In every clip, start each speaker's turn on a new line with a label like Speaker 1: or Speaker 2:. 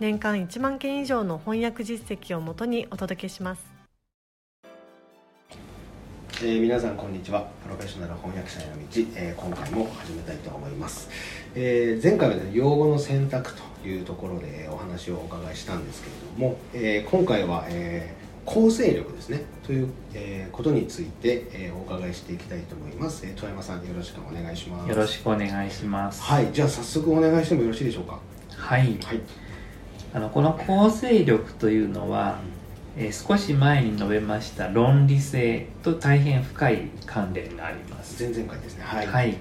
Speaker 1: 年間1万件以上の翻訳実績をもとにお届けします。
Speaker 2: えー、皆さんこんにちは。プロフェッショナル翻訳者への道、えー、今回も始めたいと思います、えー、前回は、ね、用語の選択というところでお話をお伺いしたんですけれども、え今回は、え構成力ですね。という、えことについて、えお伺いしていきたいと思います、え富山さんよろしくお願いします。
Speaker 3: よろしくお願いします。
Speaker 2: はい。じゃあ早速お願いしてもよろしいでしょうか？
Speaker 3: はい、はい、あのこの構成力というのは、うんえー、少し前に述べました論理性と大変深い関連があります。
Speaker 2: 前々回ですね。はい、
Speaker 3: はい、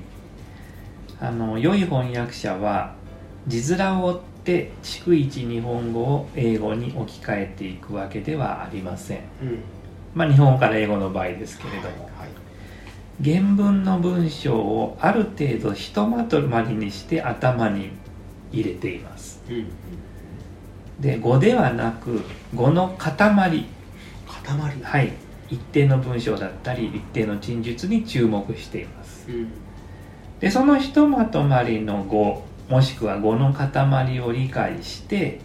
Speaker 3: あの良い翻訳者は字面を追って逐一日本語を英語に置き換えていくわけではありません、うん、まあ日本語から英語の場合ですけれども、はいはい、原文の文章をある程度ひとまとまりにして頭に入れています、うんうんで語ではなく語の塊。塊。はい。一定の文章だったり一定の陳述に注目しています、うん、でそのひとまとまりの語もしくは語の塊を理解して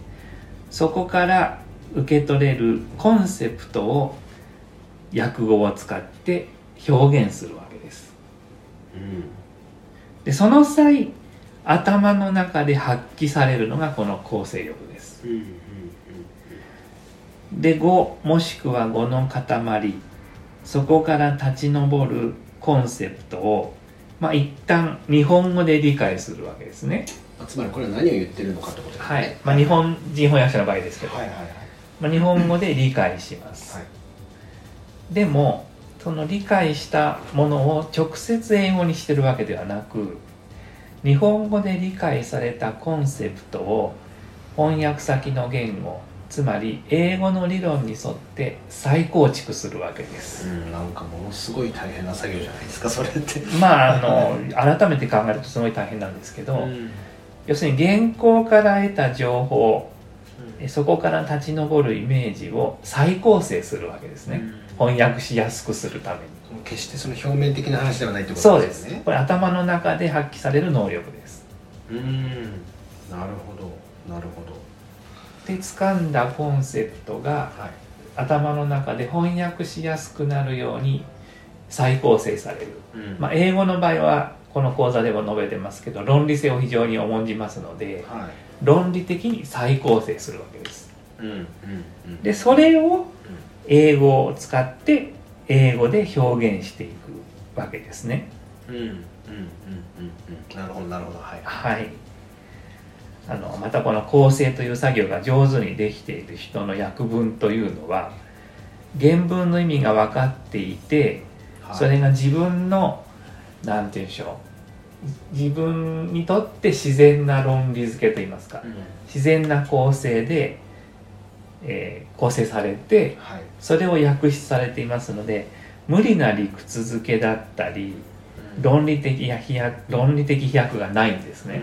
Speaker 3: そこから受け取れるコンセプトを訳語を使って表現するわけです、うん、でその際頭の中で発揮されるのがこの構成力です、で語もしくは語の塊。そこから立ち上るコンセプトをまあ一旦日本語で理解するわけですね。
Speaker 2: つまりこれは何を言ってるのかってことですね、
Speaker 3: はい。まあ、日本人翻訳者の場合ですけど、はいはいはい。まあ、日本語で理解します、はい、でもその理解したものを直接英語にしてるわけではなく日本語で理解されたコンセプトを翻訳先の言語つまり英語の理論に沿って再構築するわけです、
Speaker 2: うん、なんかものすごい大変な作業じゃないですかそれって。
Speaker 3: まああの改めて考えるとすごい大変なんですけど、うん、要するに原稿から得た情報、うん、そこから立ち上るイメージを再構成するわけですね、翻訳しやすくするために
Speaker 2: 決してその表面的な話ではないって
Speaker 3: ことですね。そうです。これ頭の中で発揮される能力です。
Speaker 2: うん。なるほど。なるほど。
Speaker 3: で掴んだコンセプトが、はい、頭の中で翻訳しやすくなるように再構成される、うん、まあ、英語の場合はこの講座でも述べてますけど論理性を非常に重んじますので、はい、論理的に再構成するわけです、うんうんうん、でそれを英語を使って英語で表現していくわけですね。うんうんうんうん
Speaker 2: うんなるほどなるほどはい。
Speaker 3: はい。あのまたこの構成という作業が上手にできている人の訳文というのは原文の意味が分かっていて、それが自分の何て言うんでしょう自分にとって自然な論理付けといいますか、うん、自然な構成でえー、構成されて、はい、それを訳出されていますので無理な理屈付けだったり、うん、論理的や飛躍論理的飛躍がないんですね。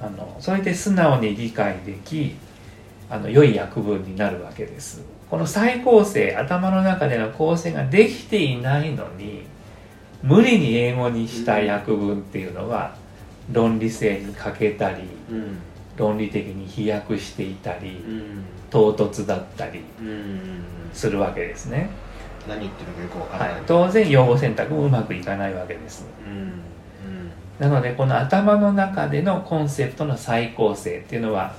Speaker 3: あのそれで素直に理解できあの良い訳文になるわけです。この再構成頭の中での構成ができていないのに無理に英語にした訳文っていうのは論理性に欠けたり、うん論理的に飛躍していたり、うん、唐突だったりするわけですね。
Speaker 2: 何言ってるかよくわからない、はい、
Speaker 3: 当然用語選択もうまくいかないわけです。なのでこの頭の中でのコンセプトの再構成っていうのは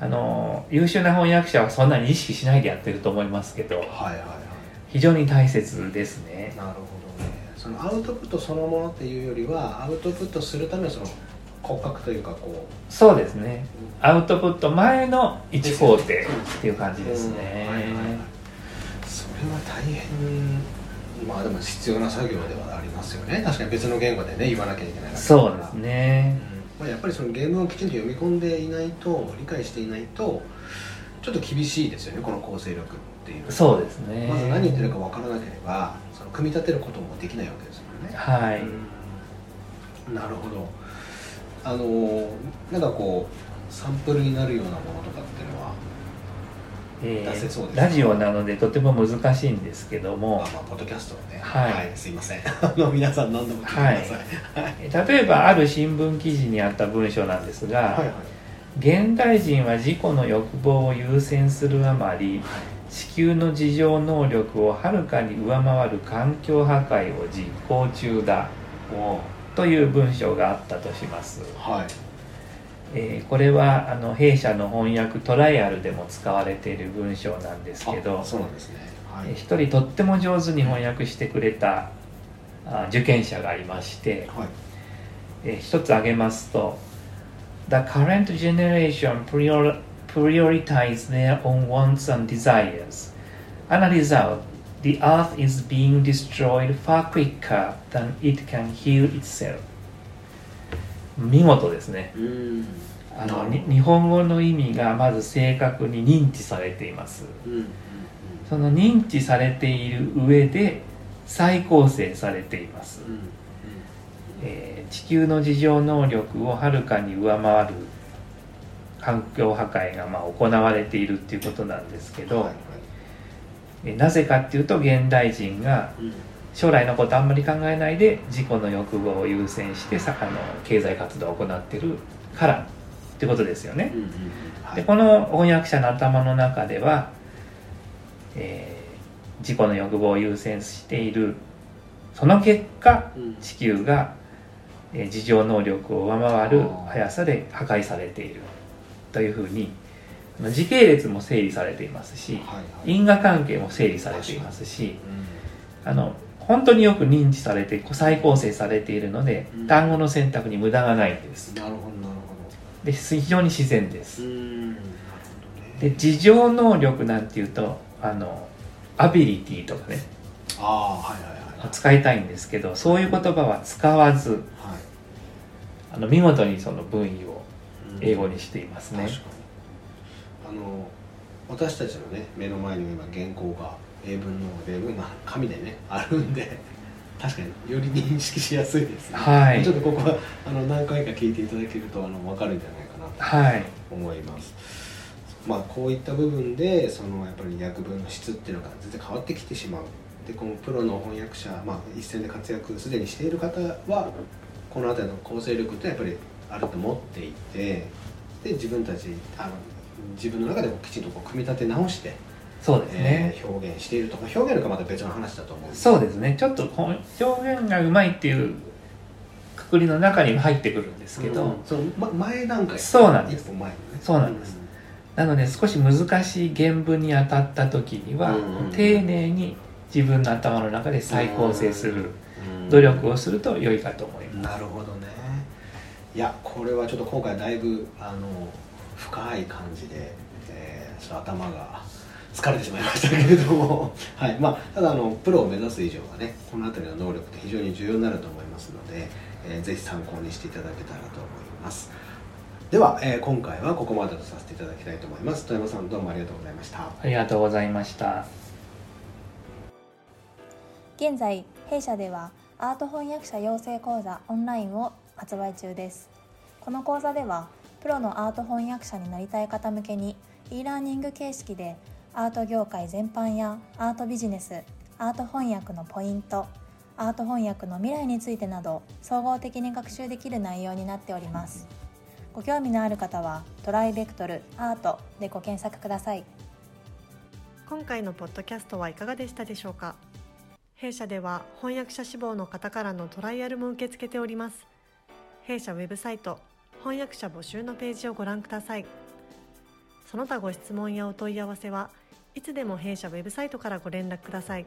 Speaker 3: あの優秀な翻訳者はそんなに意識しないでやってると思いますけど、はいはいはい、非常に大切ですね。
Speaker 2: なるほどね。そのアウトプットそのものっていうよりはアウトプットするためのその骨格というかこ
Speaker 3: う。そうですね、うん、アウトプット前の1工程っていう感じですね、はいはい、
Speaker 2: それは大変。まあでも必要な作業ではありますよね。確かに別の言語でね言わなきゃいけない
Speaker 3: そうですね、
Speaker 2: うまあ、やっぱりその原文をきちんと読み込んでいないと理解していないとちょっと厳しいですよねこの構成力っていう
Speaker 3: そうですね。
Speaker 2: まず何言ってるか分からなければその組み立てることもできないわけですよね。
Speaker 3: はい、
Speaker 2: なるほどあのなんかこうサンプルになるようなものとかっていうのは
Speaker 3: え
Speaker 2: 出せそうです
Speaker 3: ーラジオなのでとても難しいんですけども。
Speaker 2: まあまあポッドキャストはね。
Speaker 3: はい。
Speaker 2: すいません。あの皆さん何度も聞いてください、
Speaker 3: 例えばある新聞記事にあった文章なんですが、
Speaker 2: はいはい。
Speaker 3: 現代人は自己の欲望を優先するあまり地球の自浄能力をはるかに上回る環境破壊を実行中だ。
Speaker 2: お
Speaker 3: という文章があったとします、
Speaker 2: はい。
Speaker 3: えーこれはあの弊社の翻訳トライアルでも使われている文章なんですけど
Speaker 2: あそうなんですね。はい、
Speaker 3: えー一人とっても上手に翻訳してくれたあ受験者がいまして、
Speaker 2: はい。
Speaker 3: えー一つ挙げますと The current generation prior- prioritize their own wants and desires. And as a result the earth is being destroyed far quicker than it can heal itself. 見事ですね。
Speaker 2: うん。
Speaker 3: あの日本語の意味がまず正確に認知されています。その認知されている上で再構成されています。えー地球の自浄能力をはるかに上回る環境破壊がまあ行われているっていうことなんですけど、
Speaker 2: はい
Speaker 3: なぜかっていうと現代人が
Speaker 2: うん。
Speaker 3: 将来のことあんまり考えないで自己の欲望を優先してさあの経済活動を行ってるからってことですよね。でこの翻訳者の頭の中では、えー自己の欲望を優先しているその結果
Speaker 2: うん。
Speaker 3: 地球がえー自浄能力を上回る速さで破壊されているというふうに時系列も整理されていますし
Speaker 2: はいはい。
Speaker 3: 因果関係も整理されていますし
Speaker 2: うん。
Speaker 3: あの本当によく認知されて再構成されているので
Speaker 2: うん。
Speaker 3: 単語の選択に無駄がないんです。
Speaker 2: なるほどなる
Speaker 3: で非常に自然です。で自浄能力なんていうとあのアビリティとかね
Speaker 2: ああはいはいはい。はい
Speaker 3: 使いたいんですけどそういう言葉は使わず
Speaker 2: はい。
Speaker 3: あの見事にその文意を
Speaker 2: うん
Speaker 3: 英語にしていますね。
Speaker 2: 確かにあの私たちのね目の前にも今原稿が英文の例文が紙でねあるんで確かにより認識しやすいですね、
Speaker 3: はい。
Speaker 2: ちょっとここはあの何回か聞いていただけるとあの分かるんじゃないかな
Speaker 3: はい。
Speaker 2: と思います。まあこういった部分でそのやっぱり訳文の質っていうのが全然変わってきてしまう。でこのプロの翻訳者、まあ、一線で活躍すでにしている方はこの辺りの構成力ってやっぱりあると思っていてで自分たちあの自分の中でもきちんとこう組み立て直して、
Speaker 3: そうですね、
Speaker 2: えー表現しているとか表現力はまた別の話だと思う
Speaker 3: そうですね。ちょっと表現がうまいっていうくくりの中に入ってくるんですけど、
Speaker 2: うん。その、ま、前段階。
Speaker 3: そうなんです。
Speaker 2: 一歩前のね
Speaker 3: そうなんです。なので少し難しい原文に当たった時には、
Speaker 2: うん。
Speaker 3: 丁寧に自分の頭の中で再構成する
Speaker 2: うん。
Speaker 3: 努力をすると良いかと思います、
Speaker 2: なるほどね。いやこれはちょっと今回だいぶあの深い感じで、えー、ちょっと頭が疲れてしまいましたけれども、はいまあ、ただあのプロを目指す以上はねこの辺りの能力って非常に重要になると思いますので、えーぜひ参考にしていただけたらと思います。では、えー今回はここまでとさせていただきたいと思います。富山さんどうもありがとうございました。
Speaker 3: ありがとうございました。
Speaker 4: 現在弊社ではアート翻訳者養成講座オンラインを発売中です。この講座ではプロのアート翻訳者になりたい方向けに e ラーニング形式でアート業界全般やアートビジネスアート翻訳のポイントアート翻訳の未来についてなど総合的に学習できる内容になっております。ご興味のある方はトライベクトルアートでご検索ください。
Speaker 1: 今回のポッドキャストはいかがでしたでしょうか？弊社では翻訳者志望の方からのトライアルも受け付けております。弊社ウェブサイト翻訳者募集のページをご覧ください。その他ご質問やお問い合わせはいつでも弊社ウェブサイトからご連絡ください。